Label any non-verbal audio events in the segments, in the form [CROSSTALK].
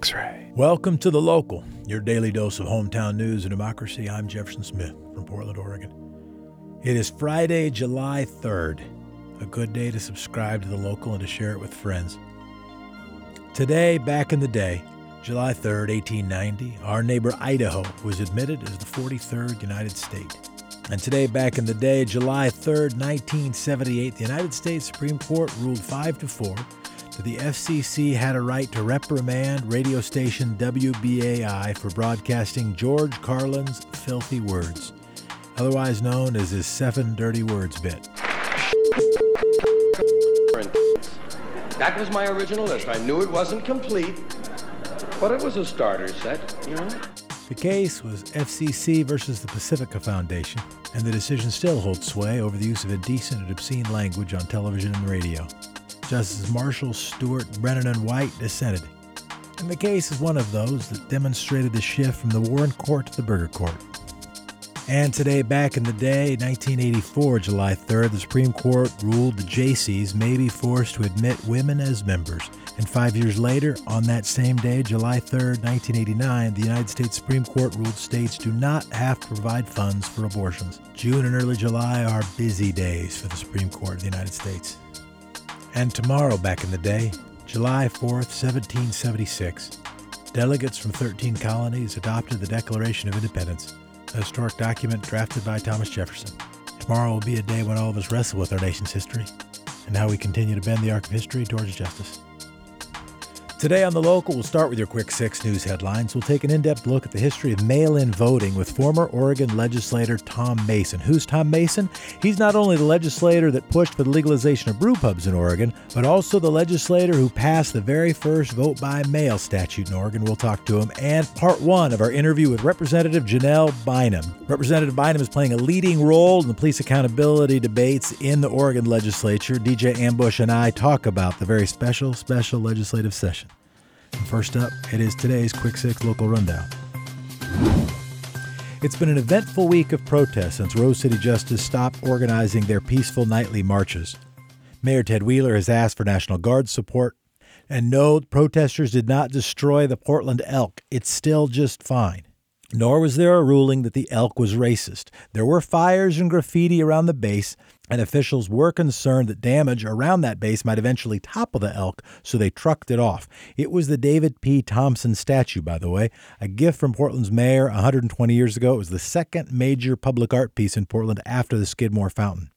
X Ray. Welcome to The Local, your daily dose of hometown news and democracy. I'm Jefferson Smith from Portland, Oregon. It is Friday, July 3rd, a good day to subscribe to The Local and to share it with friends. Today, back in the day, July 3rd, 1890, our neighbor Idaho was admitted as the 43rd United State. And today, back in the day, July 3rd, 1978, the United States Supreme Court ruled 5 to 4 that the FCC had a right to reprimand radio station WBAI for broadcasting George Carlin's filthy words, otherwise known as his seven dirty words bit. That was my original list. I knew it wasn't complete, but it was a starter set, you know? The case was FCC versus the Pacifica Foundation, and the decision still holds sway over the use of indecent and obscene language on television and radio. Justices Marshall, Stewart, Brennan, and White dissented. And the case is one of those that demonstrated the shift from the Warren Court to the Burger Court. And today, back in the day, 1984, July 3rd, the Supreme Court ruled the Jaycees may be forced to admit women as members. And five years later, on that same day, July 3rd, 1989, the United States Supreme Court ruled states do not have to provide funds for abortions. June and early July are busy days for the Supreme Court of the United States. And tomorrow, back in the day, July 4th, 1776, delegates from 13 colonies adopted the Declaration of Independence, a historic document drafted by Thomas Jefferson. Tomorrow will be a day when all of us wrestle with our nation's history and how we continue to bend the arc of history towards justice. Today on The Local, we'll start with your quick six news headlines. We'll take an in depth look at the history of mail in voting with former Oregon legislator Tom Mason. Who's Tom Mason? He's not only the legislator that pushed for the legalization of brew pubs in Oregon, but also the legislator who passed the very first vote by mail statute in Oregon. We'll talk to him. And part one of our interview with Representative Janelle Bynum. Representative Bynum is playing a leading role in the police accountability debates in the Oregon legislature. DJ Ambush and I talk about the very special, special legislative session. First up, it is today's Quick Six Local Rundown. It's been an eventful week of protests since Rose City Justice stopped organizing their peaceful nightly marches. Mayor Ted Wheeler has asked for National Guard support. And no, protesters did not destroy the Portland elk. It's still just fine. Nor was there a ruling that the elk was racist. There were fires and graffiti around the base, and officials were concerned that damage around that base might eventually topple the elk, so they trucked it off. It was the David P. Thompson statue, by the way, a gift from Portland's mayor 120 years ago. It was the second major public art piece in Portland after the Skidmore Fountain.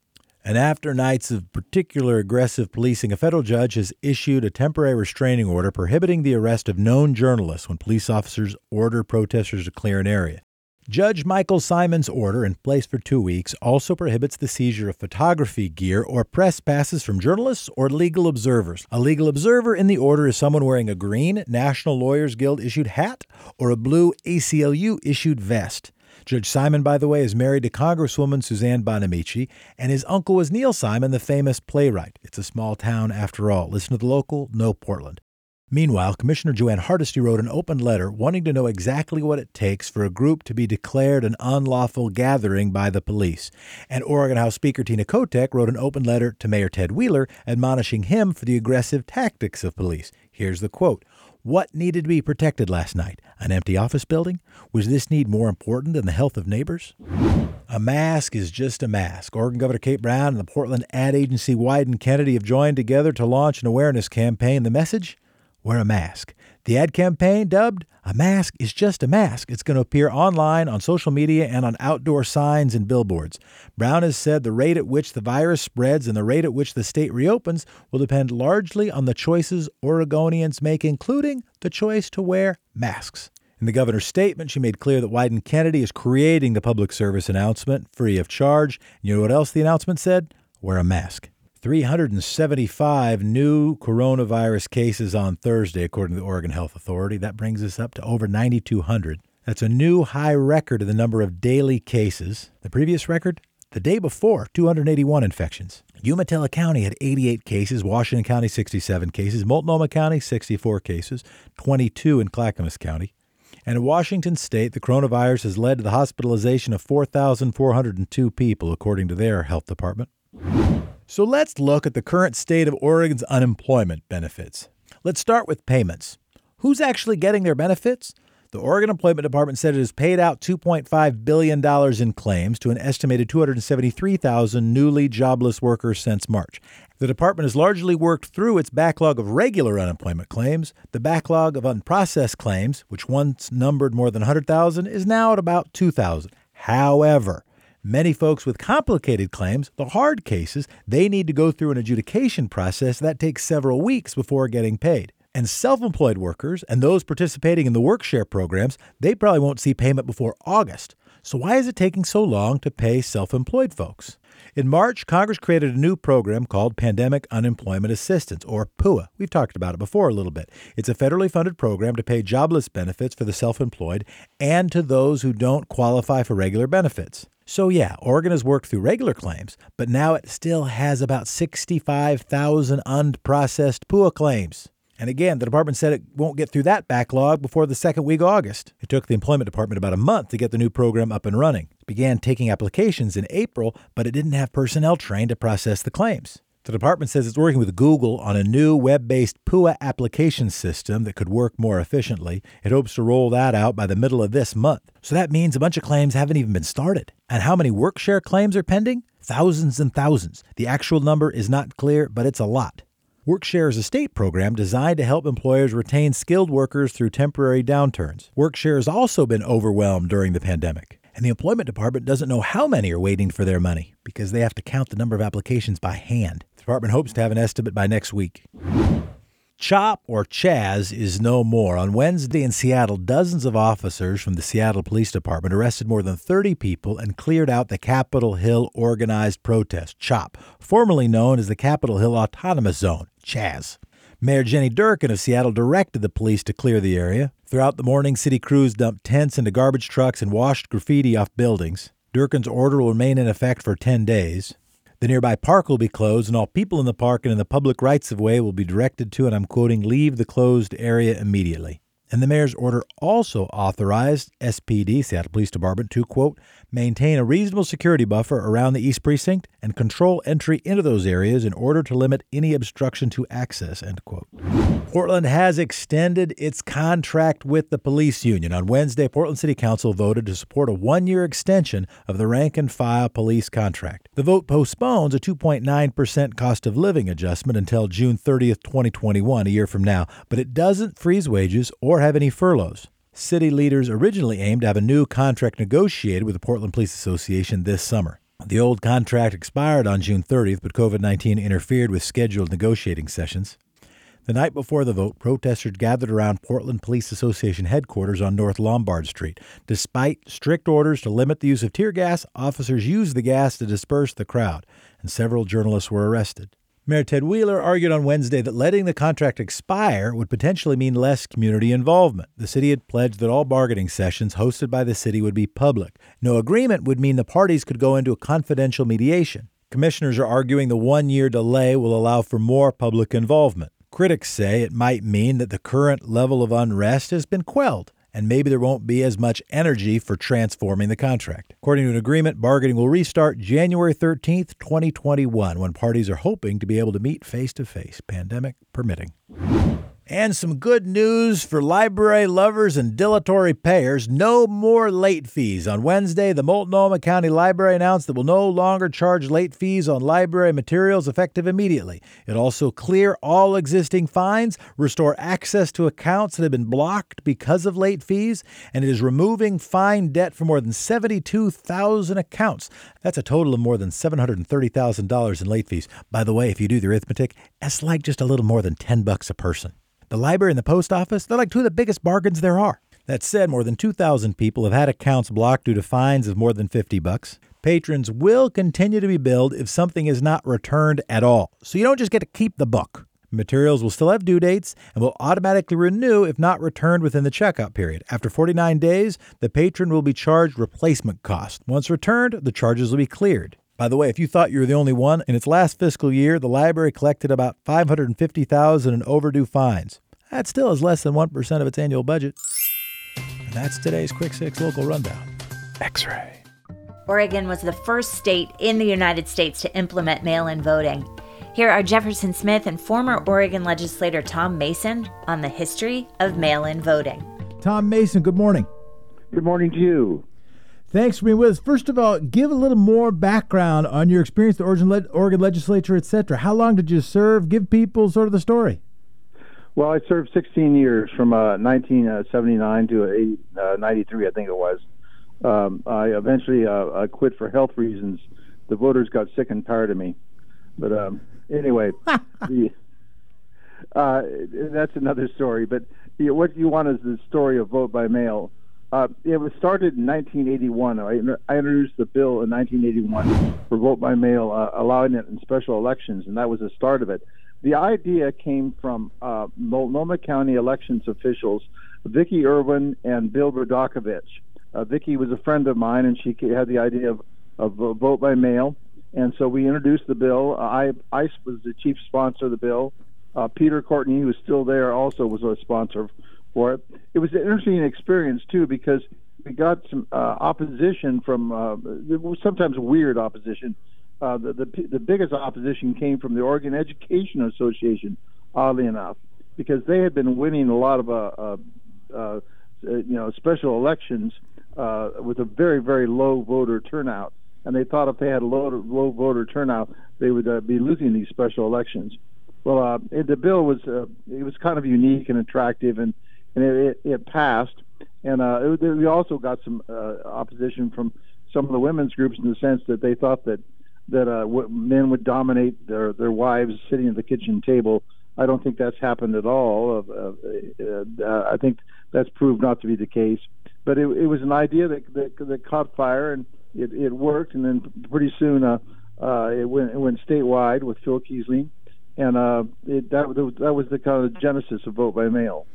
And after nights of particular aggressive policing, a federal judge has issued a temporary restraining order prohibiting the arrest of known journalists when police officers order protesters to clear an area. Judge Michael Simon's order, in place for two weeks, also prohibits the seizure of photography gear or press passes from journalists or legal observers. A legal observer in the order is someone wearing a green National Lawyers Guild issued hat or a blue ACLU issued vest. Judge Simon, by the way, is married to Congresswoman Suzanne Bonamici, and his uncle was Neil Simon, the famous playwright. It's a small town after all. Listen to the local, know Portland. Meanwhile, Commissioner Jo Ann Hardesty wrote an open letter wanting to know exactly what it takes for a group to be declared an unlawful gathering by the police. And Oregon House Speaker Tina Kotek wrote an open letter to Mayor Ted Wheeler admonishing him for the aggressive tactics of police. Here's the quote what needed to be protected last night? An empty office building? Was this need more important than the health of neighbors? A mask is just a mask. Oregon Governor Kate Brown and the Portland ad agency Wieden Kennedy have joined together to launch an awareness campaign. The message? Wear a mask. The ad campaign, dubbed A Mask is Just a Mask, it's going to appear online, on social media, and on outdoor signs and billboards. Brown has said the rate at which the virus spreads and the rate at which the state reopens will depend largely on the choices Oregonians make, including the choice to wear masks. In the governor's statement, she made clear that Wieden Kennedy is creating the public service announcement free of charge. You know what else the announcement said? Wear a mask. 375 new coronavirus cases on Thursday, according to the Oregon Health Authority. That brings us up to over 9,200. That's a new high record in the number of daily cases. The previous record? The day before, 281 infections. Umatilla County had 88 cases, Washington County 67 cases, Multnomah County 64 cases, 22 in Clackamas County. And in Washington state, the coronavirus has led to the hospitalization of 4,402 people, according to their health department. So let's look at the current state of Oregon's unemployment benefits. Let's start with payments. Who's actually getting their benefits? The Oregon Employment Department said it has paid out $2.5 billion in claims to an estimated 273,000 newly jobless workers since March. The department has largely worked through its backlog of regular unemployment claims. The backlog of unprocessed claims, which once numbered more than 100,000, is now at about 2,000. However, Many folks with complicated claims, the hard cases, they need to go through an adjudication process that takes several weeks before getting paid. And self employed workers and those participating in the workshare programs, they probably won't see payment before August. So, why is it taking so long to pay self employed folks? In March, Congress created a new program called Pandemic Unemployment Assistance, or PUA. We've talked about it before a little bit. It's a federally funded program to pay jobless benefits for the self employed and to those who don't qualify for regular benefits. So, yeah, Oregon has worked through regular claims, but now it still has about 65,000 unprocessed PUA claims. And again, the department said it won't get through that backlog before the second week of August. It took the employment department about a month to get the new program up and running. It began taking applications in April, but it didn't have personnel trained to process the claims. The department says it's working with Google on a new web based PUA application system that could work more efficiently. It hopes to roll that out by the middle of this month. So that means a bunch of claims haven't even been started. And how many workshare claims are pending? Thousands and thousands. The actual number is not clear, but it's a lot. Workshare is a state program designed to help employers retain skilled workers through temporary downturns. Workshare has also been overwhelmed during the pandemic. And the employment department doesn't know how many are waiting for their money because they have to count the number of applications by hand. Department hopes to have an estimate by next week. CHOP or Chaz is no more. On Wednesday in Seattle, dozens of officers from the Seattle Police Department arrested more than 30 people and cleared out the Capitol Hill organized protest, CHOP, formerly known as the Capitol Hill Autonomous Zone, Chaz. Mayor Jenny Durkan of Seattle directed the police to clear the area. Throughout the morning, city crews dumped tents into garbage trucks and washed graffiti off buildings. Durkan's order will remain in effect for 10 days. The nearby park will be closed, and all people in the park and in the public rights of way will be directed to, and I'm quoting, leave the closed area immediately. And the mayor's order also authorized SPD, Seattle Police Department, to, quote, maintain a reasonable security buffer around the East Precinct and control entry into those areas in order to limit any obstruction to access, end quote. Portland has extended its contract with the police union. On Wednesday, Portland City Council voted to support a one year extension of the rank and file police contract. The vote postpones a 2.9% cost of living adjustment until June 30th, 2021, a year from now, but it doesn't freeze wages or have any furloughs. City leaders originally aimed to have a new contract negotiated with the Portland Police Association this summer. The old contract expired on June 30th, but COVID 19 interfered with scheduled negotiating sessions. The night before the vote, protesters gathered around Portland Police Association headquarters on North Lombard Street. Despite strict orders to limit the use of tear gas, officers used the gas to disperse the crowd, and several journalists were arrested. Mayor Ted Wheeler argued on Wednesday that letting the contract expire would potentially mean less community involvement. The city had pledged that all bargaining sessions hosted by the city would be public. No agreement would mean the parties could go into a confidential mediation. Commissioners are arguing the one year delay will allow for more public involvement. Critics say it might mean that the current level of unrest has been quelled and maybe there won't be as much energy for transforming the contract. According to an agreement, bargaining will restart January 13th, 2021, when parties are hoping to be able to meet face to face, pandemic permitting. And some good news for library lovers and dilatory payers. No more late fees. On Wednesday, the Multnomah County Library announced that will no longer charge late fees on library materials effective immediately. It also clear all existing fines, restore access to accounts that have been blocked because of late fees, and it is removing fine debt for more than 72,000 accounts. That's a total of more than $730,000 in late fees. By the way, if you do the arithmetic, that's like just a little more than 10 bucks a person. The library and the post office, they're like two of the biggest bargains there are. That said, more than 2,000 people have had accounts blocked due to fines of more than 50 bucks. Patrons will continue to be billed if something is not returned at all, so you don't just get to keep the book. Materials will still have due dates and will automatically renew if not returned within the checkout period. After 49 days, the patron will be charged replacement cost. Once returned, the charges will be cleared. By the way, if you thought you were the only one, in its last fiscal year, the library collected about 550,000 in overdue fines. That still is less than 1% of its annual budget. And that's today's Quick Six Local Rundown. X ray. Oregon was the first state in the United States to implement mail in voting. Here are Jefferson Smith and former Oregon legislator Tom Mason on the history of mail in voting. Tom Mason, good morning. Good morning to you. Thanks for being with us. First of all, give a little more background on your experience, the Oregon, Le- Oregon legislature, etc. How long did you serve? Give people sort of the story. Well, I served 16 years from uh, 1979 to uh, 93, I think it was. Um, I eventually uh, I quit for health reasons. The voters got sick and tired of me. But um, anyway, [LAUGHS] the, uh, that's another story. But you know, what you want is the story of vote by mail. Uh, it was started in 1981. I, I, introduced the bill in 1981 for vote by mail, uh, allowing it in special elections, and that was the start of it. The idea came from uh, Multnomah County elections officials, Vicki Irwin and Bill Rudakovich. Uh, Vicki was a friend of mine, and she had the idea of, of vote by mail. And so we introduced the bill. I, I was the chief sponsor of the bill. Uh, Peter Courtney, who was still there, also was a sponsor for it. It was an interesting experience too because we got some uh, opposition from uh, sometimes weird opposition. Uh, the, the the biggest opposition came from the Oregon Education Association, oddly enough, because they had been winning a lot of uh, uh, uh, you know special elections uh, with a very very low voter turnout, and they thought if they had a low low voter turnout, they would uh, be losing these special elections. Well, uh, it, the bill was uh, it was kind of unique and attractive, and and it, it, it passed. And uh, it, we also got some uh, opposition from some of the women's groups in the sense that they thought that that uh, men would dominate their their wives sitting at the kitchen table. I don't think that's happened at all. Uh, uh, I think that's proved not to be the case. But it, it was an idea that, that that caught fire and it, it worked. And then pretty soon uh, uh, it went it went statewide with Phil Keisling, and uh, it, that that was the kind of genesis of vote by mail.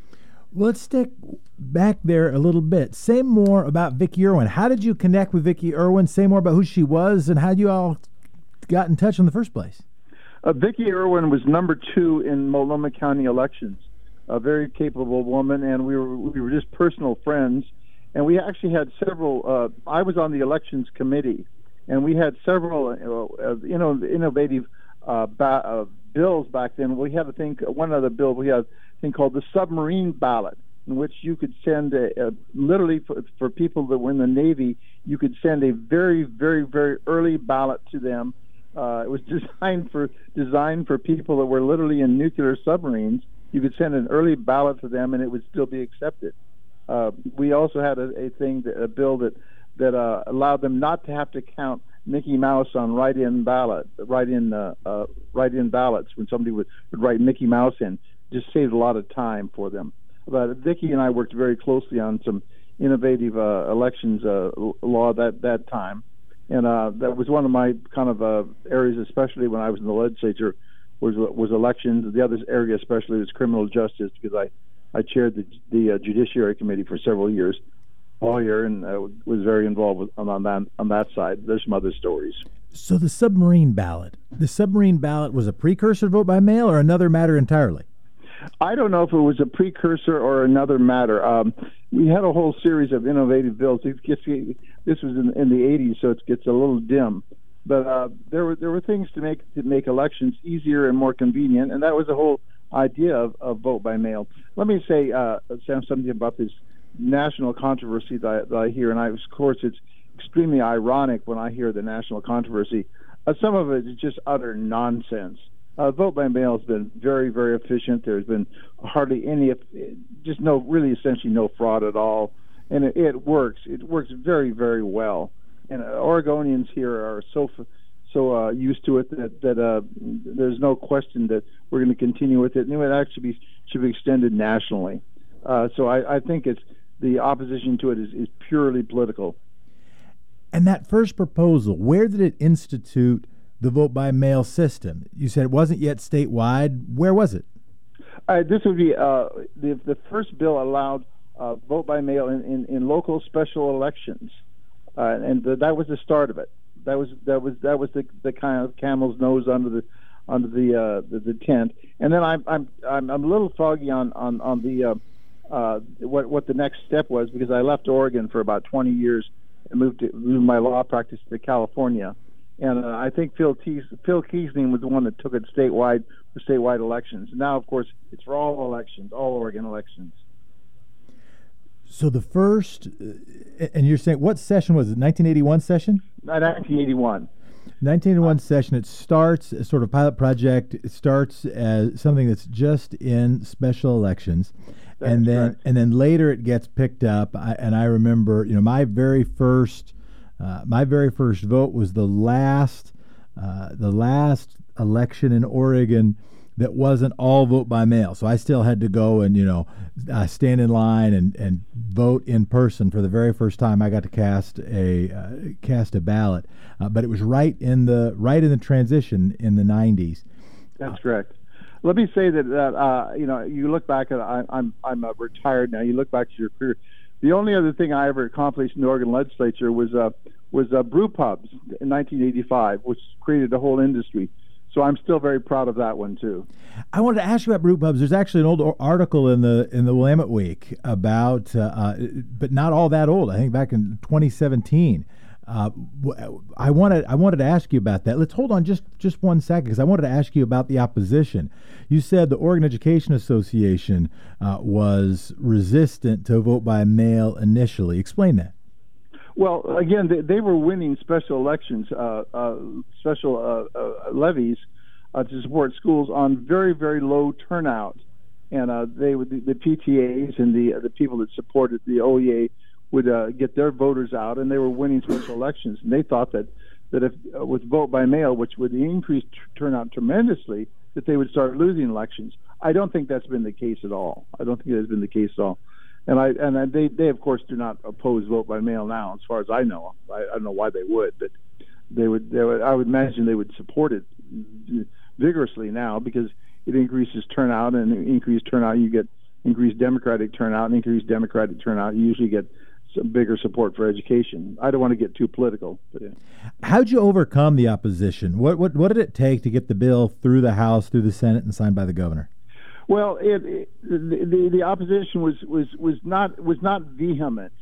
Let's stick back there a little bit. Say more about Vicki Irwin. How did you connect with Vicki Irwin? Say more about who she was and how you all got in touch in the first place. Uh, Vicki Irwin was number two in Multnomah County elections. A very capable woman, and we were we were just personal friends. And we actually had several. Uh, I was on the elections committee, and we had several, uh, you know, innovative uh, ba- uh, bills back then. We had a thing, one other bill. We had a thing called the submarine ballot, in which you could send a, a, literally for, for people that were in the Navy, you could send a very, very, very early ballot to them. Uh, it was [LAUGHS] designed for designed for people that were literally in nuclear submarines. You could send an early ballot to them, and it would still be accepted. Uh, we also had a, a thing, that, a bill that that uh, allowed them not to have to count Mickey Mouse on write-in ballot, write-in uh, uh, write-in ballots when somebody would, would write Mickey Mouse in just saved a lot of time for them. But Vicki and I worked very closely on some innovative uh, elections uh, law that that time, and uh, that was one of my kind of uh, areas, especially when I was in the legislature, was was elections. The other area, especially, was criminal justice because I I chaired the the uh, Judiciary Committee for several years, all year, and uh, was very involved with, on that on that side. There's some other stories. So the submarine ballot, the submarine ballot was a precursor to vote by mail, or another matter entirely. I don't know if it was a precursor or another matter. Um, we had a whole series of innovative bills. Gets, this was in, in the 80s, so it gets a little dim. But uh, there were there were things to make to make elections easier and more convenient, and that was the whole idea of, of vote by mail. Let me say, uh, Sam, something about this national controversy that I, that I hear, and I, of course it's extremely ironic when I hear the national controversy. Uh, some of it is just utter nonsense uh, vote by mail has been very, very efficient. There's been hardly any, just no, really essentially no fraud at all, and it, it works. It works very, very well. And Oregonians here are so so uh, used to it that that uh, there's no question that we're going to continue with it, and it actually be should be extended nationally. Uh, so I, I think it's the opposition to it is, is purely political. And that first proposal, where did it institute? The vote by mail system. You said it wasn't yet statewide. Where was it? This would be uh, the the first bill allowed uh, vote by mail in, in, in local special elections, uh, and the, that was the start of it. That was that was that was the, the kind of camel's nose under the under the uh, the, the tent. And then I'm I'm I'm, I'm a little foggy on on on the uh, uh, what what the next step was because I left Oregon for about 20 years and moved to moved my law practice to California and uh, I think Phil Te- Phil Keisling was the one that took it statewide for statewide elections. Now, of course, it's for all elections, all Oregon elections. So the first, uh, and you're saying what session was it? 1981 session? 1981. 1981 session. It starts as sort of pilot project. It starts as something that's just in special elections, That's and then correct. and then later it gets picked up. I, and I remember, you know, my very first, uh, my very first vote was the last, uh, the last election in Oregon that wasn't all vote by mail. So I still had to go and you know uh, stand in line and, and vote in person for the very first time. I got to cast a uh, cast a ballot, uh, but it was right in the right in the transition in the '90s. That's correct. Let me say that that uh, you know you look back at I, I'm I'm retired now. You look back to your career. The only other thing I ever accomplished in the Oregon legislature was uh, was uh, brew pubs in 1985, which created a whole industry. So I'm still very proud of that one too. I wanted to ask you about brew pubs. There's actually an old article in the in the Willamette Week about, uh, uh, but not all that old. I think back in 2017. Uh, I wanted I wanted to ask you about that. Let's hold on just just one second because I wanted to ask you about the opposition. You said the Oregon Education Association uh, was resistant to vote by mail initially. Explain that. Well, again, they, they were winning special elections, uh, uh, special uh, uh, levies to support schools on very, very low turnout, and they the, the PTAs and the the people that supported the OEA would uh, get their voters out, and they were winning special elections. And they thought that that if uh, with vote by mail, which would increase t- turnout tremendously, that they would start losing elections. I don't think that's been the case at all. I don't think that has been the case at all. And I and I, they they of course do not oppose vote by mail now, as far as I know. I, I don't know why they would, but they would, they would. I would imagine they would support it vigorously now because it increases turnout, and increased turnout you get increased Democratic turnout, and increased Democratic turnout you usually get some bigger support for education. I don't want to get too political, but yeah. How'd you overcome the opposition? What what what did it take to get the bill through the House, through the Senate, and signed by the governor? Well, it, it, the, the the opposition was was was not was not vehement.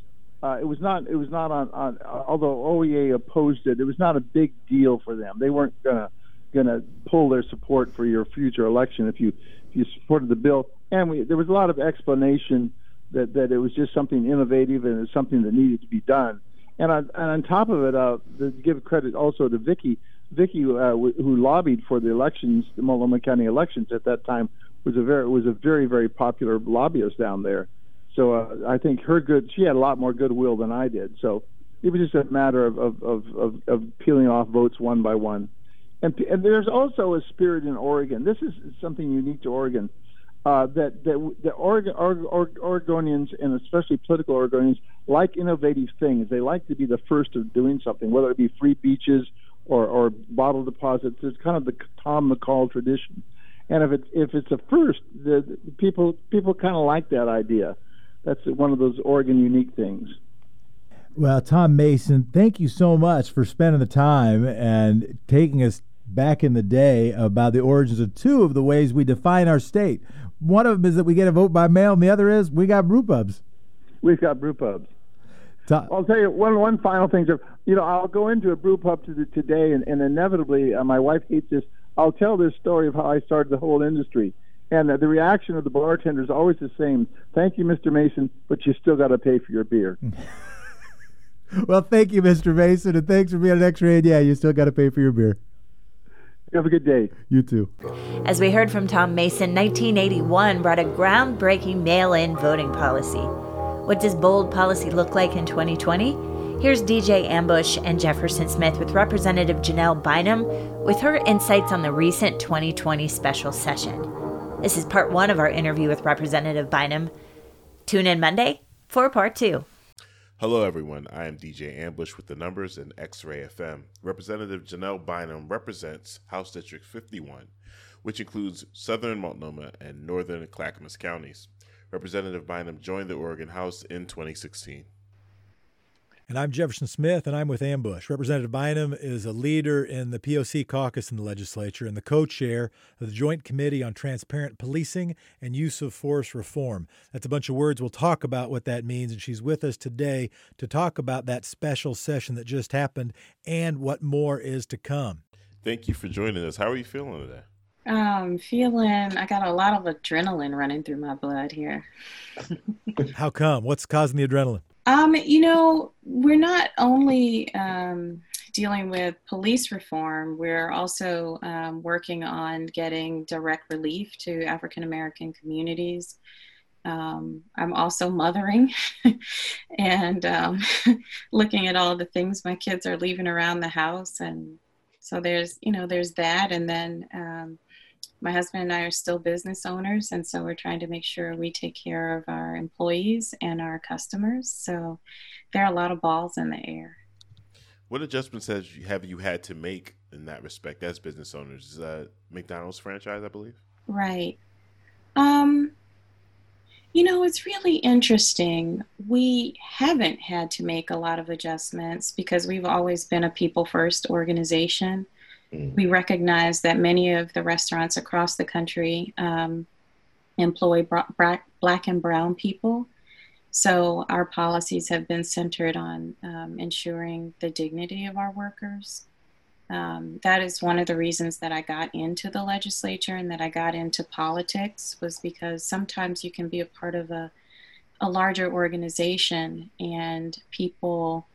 Uh, it was not it was not on, on although OEA opposed it. It was not a big deal for them. They weren't gonna gonna pull their support for your future election if you if you supported the bill. And we, there was a lot of explanation that that it was just something innovative and it was something that needed to be done. And on, and on top of it, uh, to give credit also to Vicki, Vicki, uh, w- who lobbied for the elections, the Multnomah County elections at that time, was a very was a very very popular lobbyist down there. So uh, I think her good she had a lot more goodwill than I did. So it was just a matter of of, of, of, of peeling off votes one by one. And, and there's also a spirit in Oregon. This is something unique to Oregon. Uh, that that the Oregon, or, or, Oregonians and especially political Oregonians like innovative things. They like to be the first of doing something, whether it be free beaches or, or bottle deposits. It's kind of the Tom McCall tradition. And if it's if it's a first, the, the people people kind of like that idea. That's one of those Oregon unique things. Well, Tom Mason, thank you so much for spending the time and taking us back in the day about the origins of two of the ways we define our state. One of them is that we get a vote by mail, and the other is we got brew pubs. We've got brew pubs. I'll tell you one one final thing. Jeff. You know, I'll go into a brew pub to the, today, and, and inevitably, uh, my wife hates this. I'll tell this story of how I started the whole industry, and uh, the reaction of the bartender is always the same. Thank you, Mr. Mason, but you still got to pay for your beer. [LAUGHS] well, thank you, Mr. Mason, and thanks for being an extra. And yeah, you still got to pay for your beer. You have a good day. You too. As we heard from Tom Mason, 1981 brought a groundbreaking mail in voting policy. What does bold policy look like in 2020? Here's DJ Ambush and Jefferson Smith with Representative Janelle Bynum with her insights on the recent 2020 special session. This is part one of our interview with Representative Bynum. Tune in Monday for part two. Hello, everyone. I am DJ Ambush with the numbers and X Ray FM. Representative Janelle Bynum represents House District 51, which includes southern Multnomah and northern Clackamas counties. Representative Bynum joined the Oregon House in 2016. And I'm Jefferson Smith, and I'm with Ambush. Representative Bynum is a leader in the POC caucus in the legislature and the co chair of the Joint Committee on Transparent Policing and Use of Force Reform. That's a bunch of words. We'll talk about what that means. And she's with us today to talk about that special session that just happened and what more is to come. Thank you for joining us. How are you feeling today? I'm feeling I got a lot of adrenaline running through my blood here. How come? What's causing the adrenaline? Um, you know, we're not only um, dealing with police reform, we're also um, working on getting direct relief to African American communities. Um, I'm also mothering [LAUGHS] and um, [LAUGHS] looking at all the things my kids are leaving around the house. And so there's, you know, there's that. And then um, my husband and I are still business owners, and so we're trying to make sure we take care of our employees and our customers. So there are a lot of balls in the air. What adjustments have you, have you had to make in that respect as business owners? Is that McDonald's franchise, I believe? Right. Um, you know, it's really interesting. We haven't had to make a lot of adjustments because we've always been a people first organization. We recognize that many of the restaurants across the country um, employ black and brown people. So our policies have been centered on um, ensuring the dignity of our workers. Um, that is one of the reasons that I got into the legislature and that I got into politics was because sometimes you can be a part of a, a larger organization and people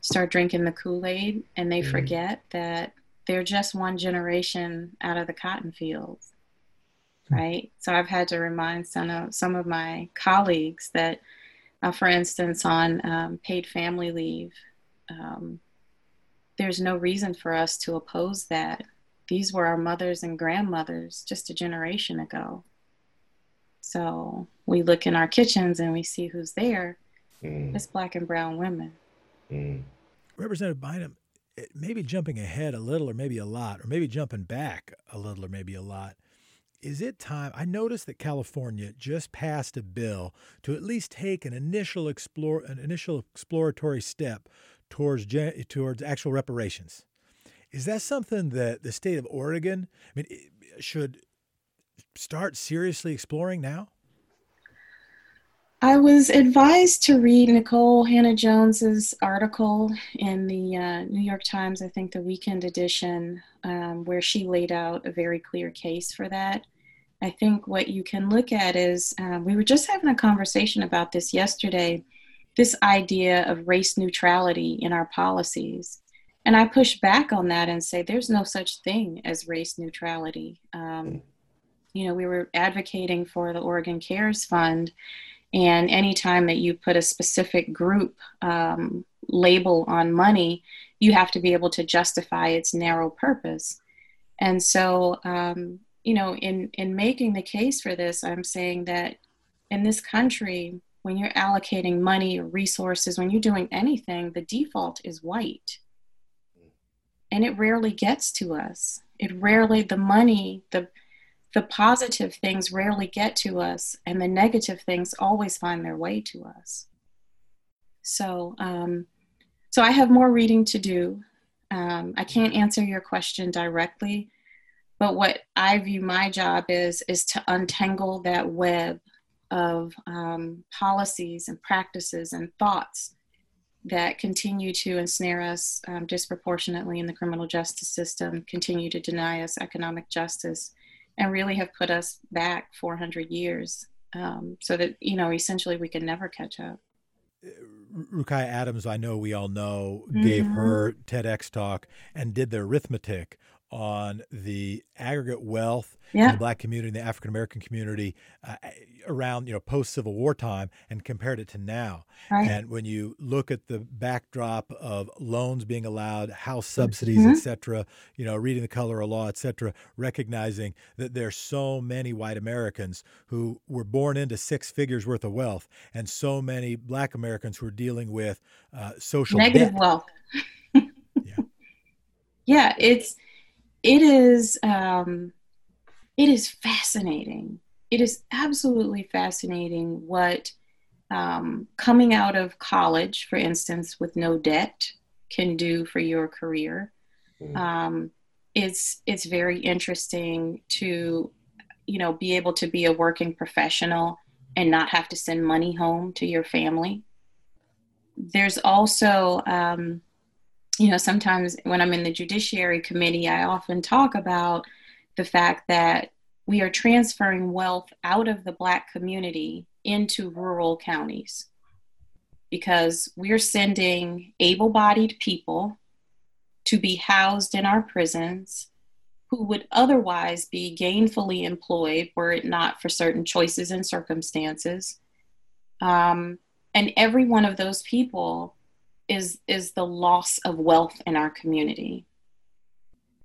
start drinking the Kool-Aid and they mm-hmm. forget that they're just one generation out of the cotton fields right? So i've had to remind some of some of my colleagues that uh, for instance on um, paid family leave um, there's no reason for us to oppose that. These were our mothers and grandmothers just a generation ago. So we look in our kitchens and we see who's there. Mm. it's black and brown women. Mm. representative bynum maybe jumping ahead a little or maybe a lot, or maybe jumping back a little or maybe a lot. Is it time? I noticed that California just passed a bill to at least take an initial explore an initial exploratory step towards towards actual reparations. Is that something that the state of Oregon, I mean, should start seriously exploring now? I was advised to read Nikole Hannah-Jones's article in the uh, New York Times, I think the weekend edition, um, where she laid out a very clear case for that. I think what you can look at is um, we were just having a conversation about this yesterday this idea of race neutrality in our policies. And I push back on that and say there's no such thing as race neutrality. Um, you know, we were advocating for the Oregon Cares Fund and anytime that you put a specific group um, label on money, you have to be able to justify its narrow purpose. And so, um, you know, in, in making the case for this, I'm saying that in this country, when you're allocating money or resources, when you're doing anything, the default is white. And it rarely gets to us. It rarely, the money, the the positive things rarely get to us, and the negative things always find their way to us. So, um, so I have more reading to do. Um, I can't answer your question directly, but what I view my job is is to untangle that web of um, policies and practices and thoughts that continue to ensnare us um, disproportionately in the criminal justice system, continue to deny us economic justice, and really have put us back 400 years um, so that, you know, essentially we can never catch up. Rukaiyah Adams, I know we all know, gave mm-hmm. her TEDx talk and did the arithmetic on the aggregate wealth yeah. in the black community and the African American community uh, around you know post Civil War time and compared it to now. Right. And when you look at the backdrop of loans being allowed, house subsidies, mm-hmm. et cetera, you know, reading the color of law, et cetera, recognizing that there's so many white Americans who were born into six figures worth of wealth, and so many black Americans who are dealing with uh, social negative debt. wealth. [LAUGHS] yeah. [LAUGHS] Yeah, it's it is um, it is fascinating. It is absolutely fascinating what um, coming out of college, for instance, with no debt can do for your career. Mm. Um, it's it's very interesting to you know be able to be a working professional and not have to send money home to your family. There's also um, you know sometimes when I'm in the Judiciary Committee, I often talk about the fact that we are transferring wealth out of the Black community into rural counties because we're sending able bodied people to be housed in our prisons who would otherwise be gainfully employed were it not for certain choices and circumstances. Um, and every one of those people is, is the loss of wealth in our community.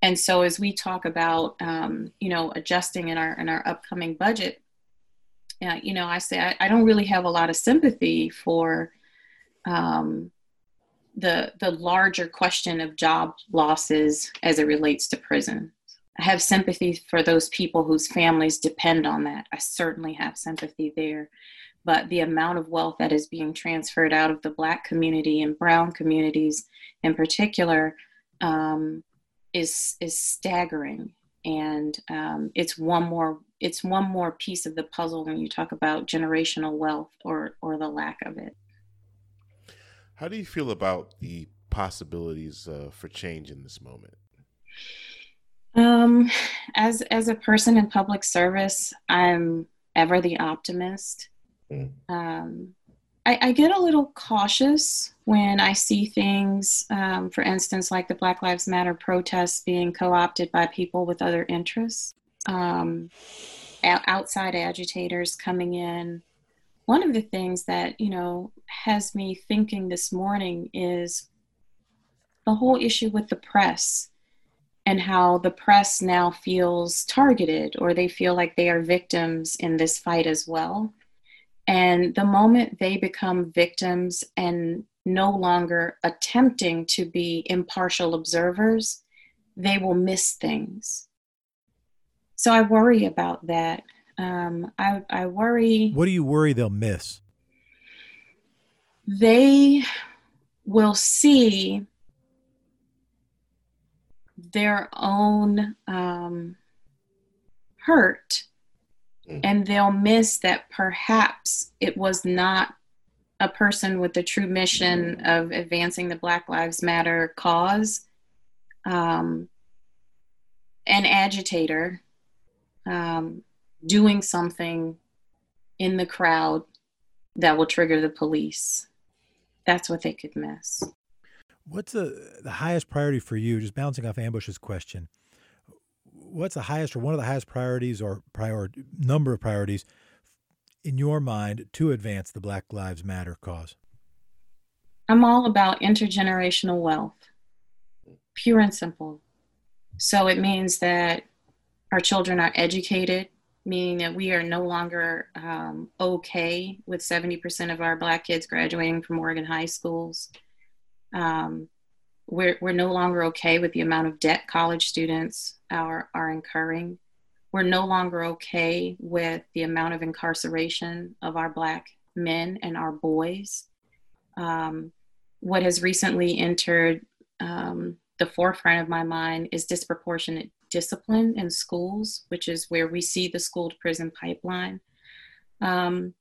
And so as we talk about, um, you know, adjusting in our, in our upcoming budget, uh, you know, I say I, I, don't really have a lot of sympathy for um, the the larger question of job losses as it relates to prison. I have sympathy for those people whose families depend on that. I certainly have sympathy there. But the amount of wealth that is being transferred out of the Black community and Brown communities in particular um, is is staggering, and um, it's one more it's one more piece of the puzzle when you talk about generational wealth or or the lack of it. How do you feel about the possibilities uh, for change in this moment? Um, as as a person in public service, I'm ever the optimist. Mm. Um, I, I, get a little cautious when I see things, um, for instance, like the Black Lives Matter protests being co opted by people with other interests um, outside agitators coming in. One of the things that, you know, has me thinking this morning is the whole issue with the press and how the press now feels targeted or they feel like they are victims in this fight as well. And the moment they become victims and no longer attempting to be impartial observers, they will miss things. So I worry about that. Um, I, I worry. What do you worry they'll miss? They will see their own um, hurt. And they'll miss that perhaps it was not a person with the true mission of advancing the Black Lives Matter cause, um, an agitator um, doing something in the crowd that will trigger the police. That's what they could miss. What's the, the highest priority for you? Just bouncing off Ambush's question. What's the highest or one of the highest priorities or prior number of priorities in your mind to advance the Black Lives Matter cause? I'm all about intergenerational wealth, pure and simple. So it means that our children are educated, meaning that we are no longer um, okay with 70% of our Black kids graduating from Oregon high schools. Um, we're, we're no longer okay with the amount of debt college students are, are incurring. We're no longer okay with the amount of incarceration of our Black men and our boys. Um, what has recently entered um, the forefront of my mind is disproportionate discipline in schools, which is where we see the school to prison pipeline. Um,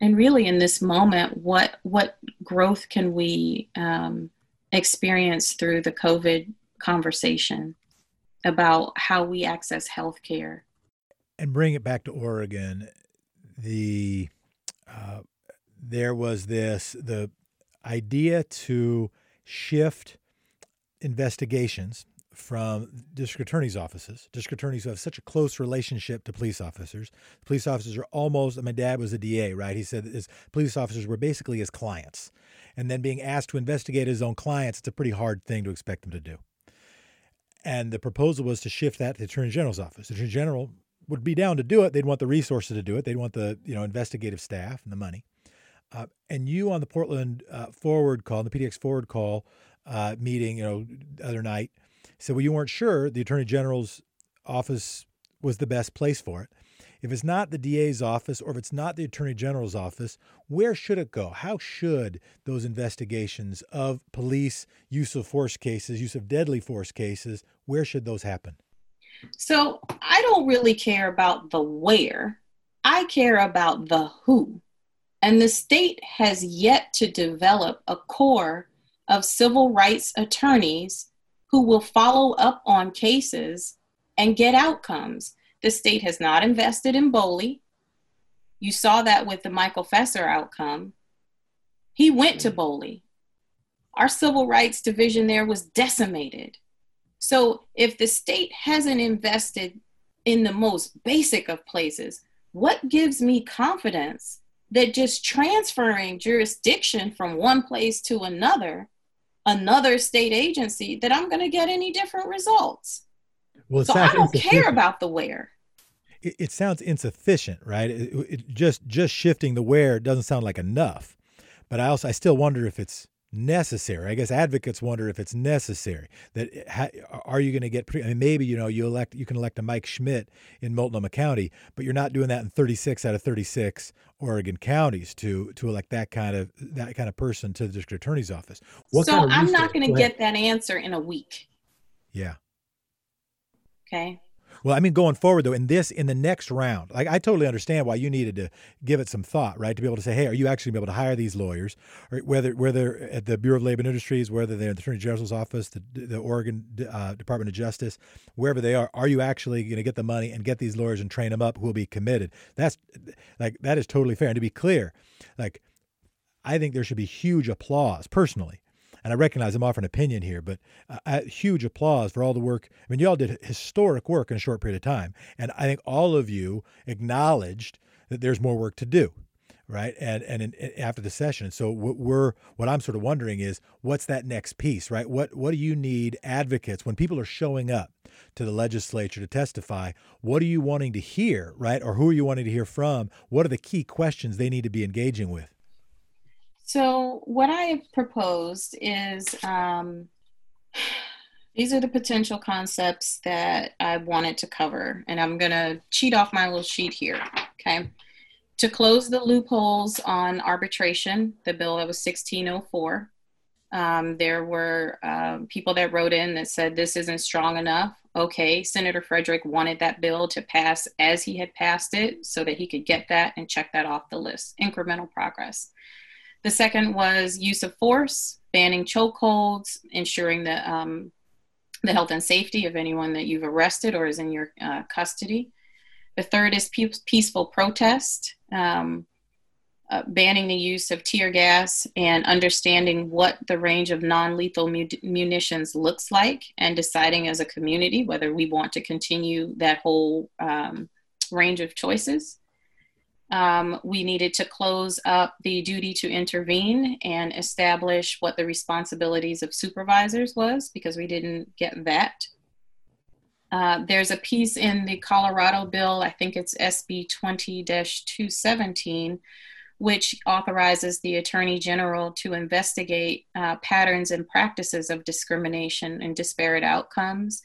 and really, in this moment, what what growth can we um, experience through the COVID conversation about how we access healthcare? And bring it back to Oregon. The uh, there was this the idea to shift investigations from district attorney's offices. District attorneys who have such a close relationship to police officers. Police officers are almost, my dad was a DA, right? He said his police officers were basically his clients. And then being asked to investigate his own clients, it's a pretty hard thing to expect them to do. And the proposal was to shift that to the Attorney General's office. The Attorney General would be down to do it. They'd want the resources to do it. They'd want the you know investigative staff and the money. Uh, and you on the Portland uh, forward call, the PDX forward call uh, meeting, you know, the other night – said, well, you weren't sure the Attorney General's office was the best place for it. If it's not the DA's office or if it's not the Attorney General's office, where should it go? How should those investigations of police use of force cases, use of deadly force cases, where should those happen? So I don't really care about the where, I care about the who. And the state has yet to develop a core of civil rights attorneys who will follow up on cases and get outcomes. The state has not invested in BOLI. You saw that with the Michael Fesser outcome. He went to mm. BOLI. Our civil rights division there was decimated. So if the state hasn't invested in the most basic of places, what gives me confidence that just transferring jurisdiction from one place to another, another state agency, that I'm going to get any different results? Well, so I don't care about the where. It, it sounds insufficient, right? It, it, just just shifting the where doesn't sound like enough. But I also I still wonder if it's necessary. I guess advocates wonder if it's necessary. That eh, ha, are you going to get? Pre, I mean, maybe you know you elect you can elect a Mike Schmidt in Multnomah County, but you're not doing that in 36 out of 36 Oregon counties to to elect that kind of that kind of person to the district attorney's office. What so kind of I'm not going to get that answer in a week. Yeah. Okay. Well, I mean, going forward though, in this, in the next round, like I totally understand why you needed to give it some thought, right? To be able to say, hey, are you actually able to hire these lawyers, or whether whether at the Bureau of Labor and Industries, whether they're in the Attorney General's office, the, the Oregon uh, Department of Justice, wherever they are, are you actually going to get the money and get these lawyers and train them up who will be committed? That's like that is totally fair. And to be clear, like I think there should be huge applause personally and I recognize I'm offering opinion here, but uh, huge applause for all the work. I mean, you all did historic work in a short period of time, and I think all of you acknowledged that there's more work to do, right? And and in, after the session, so we're what I'm sort of wondering is what's that next piece, right? What what do you need advocates when people are showing up to the legislature to testify? What are you wanting to hear, right? Or who are you wanting to hear from? What are the key questions they need to be engaging with? So, what I have proposed is um, these are the potential concepts that I wanted to cover, and I'm going to cheat off my little sheet here. Okay. To close the loopholes on arbitration, the bill that was 1604, um, there were uh, people that wrote in that said this isn't strong enough. Okay, Senator Frederick wanted that bill to pass as he had passed it so that he could get that and check that off the list. Incremental progress. The second was use of force, banning chokeholds, ensuring the, um, the health and safety of anyone that you've arrested or is in your uh, custody. The third is peaceful protest, um, uh, banning the use of tear gas and understanding what the range of non lethal mu- munitions looks like and deciding as a community whether we want to continue that whole um, range of choices. Um, we needed to close up the duty to intervene and establish what the responsibilities of supervisors was because we didn't get that. Uh, there's a piece in the Colorado bill, I think it's SB 20 217, which authorizes the Attorney General to investigate uh, patterns and practices of discrimination and disparate outcomes.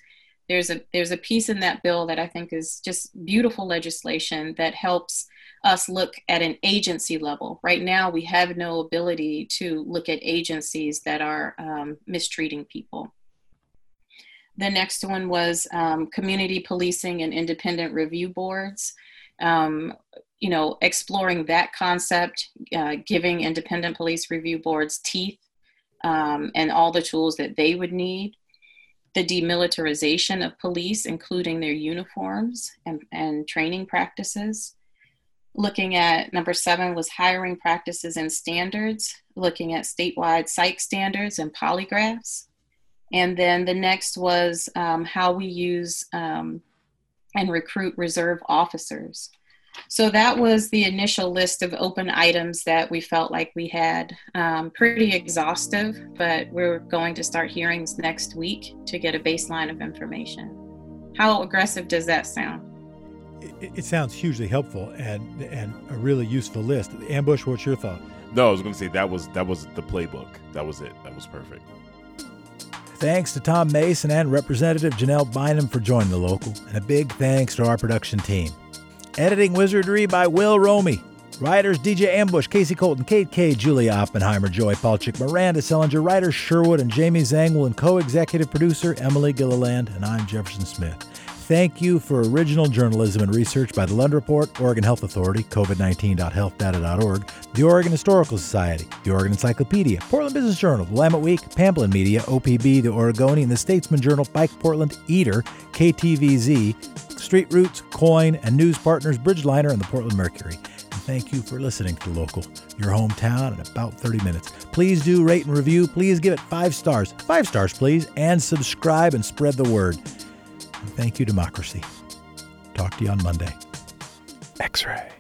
There's a, there's a piece in that bill that I think is just beautiful legislation that helps us look at an agency level. Right now, we have no ability to look at agencies that are um, mistreating people. The next one was um, community policing and independent review boards. Um, you know, exploring that concept, uh, giving independent police review boards teeth um, and all the tools that they would need. The demilitarization of police, including their uniforms and, and training practices looking at number seven was hiring practices and standards, looking at statewide psych standards and polygraphs. And then the next was um, how we use um, and recruit reserve officers. So that was the initial list of open items that we felt like we had. Um, pretty exhaustive, but we're going to start hearings next week to get a baseline of information. How aggressive does that sound? It, it, sounds hugely helpful and and a really useful list. Ambush, what's your thought? No, I was going to say that was that was the playbook. That was it. That was perfect. Thanks to Tom Mason and Representative Janelle Bynum for joining the local, and a big thanks to our production team. Editing wizardry by Will Romy. Writers DJ Ambush, Casey Colton, Kate K, Julia Oppenheimer, Joy Palchik, Miranda Sellinger, writers Sherwood and Jamie Zangwill, and co executive producer Emily Gilliland, and I'm Jefferson Smith. Thank you for original journalism and research by the Lund Report, Oregon Health Authority, COVID19.healthdata.org, the Oregon Historical Society, the Oregon Encyclopedia, Portland Business Journal, Willamette Week, Pamplin Media, OPB, the Oregonian, the Statesman Journal, Bike Portland, Eater, KTVZ, Street Roots, KOIN, and news partners Bridgeliner and the Portland Mercury. Thank you for listening to the Local, your hometown in about 30 minutes. Please do rate and review. Please give it five stars. Five stars, please. And subscribe and spread the word. Thank you, democracy. Talk to you on Monday. X ray.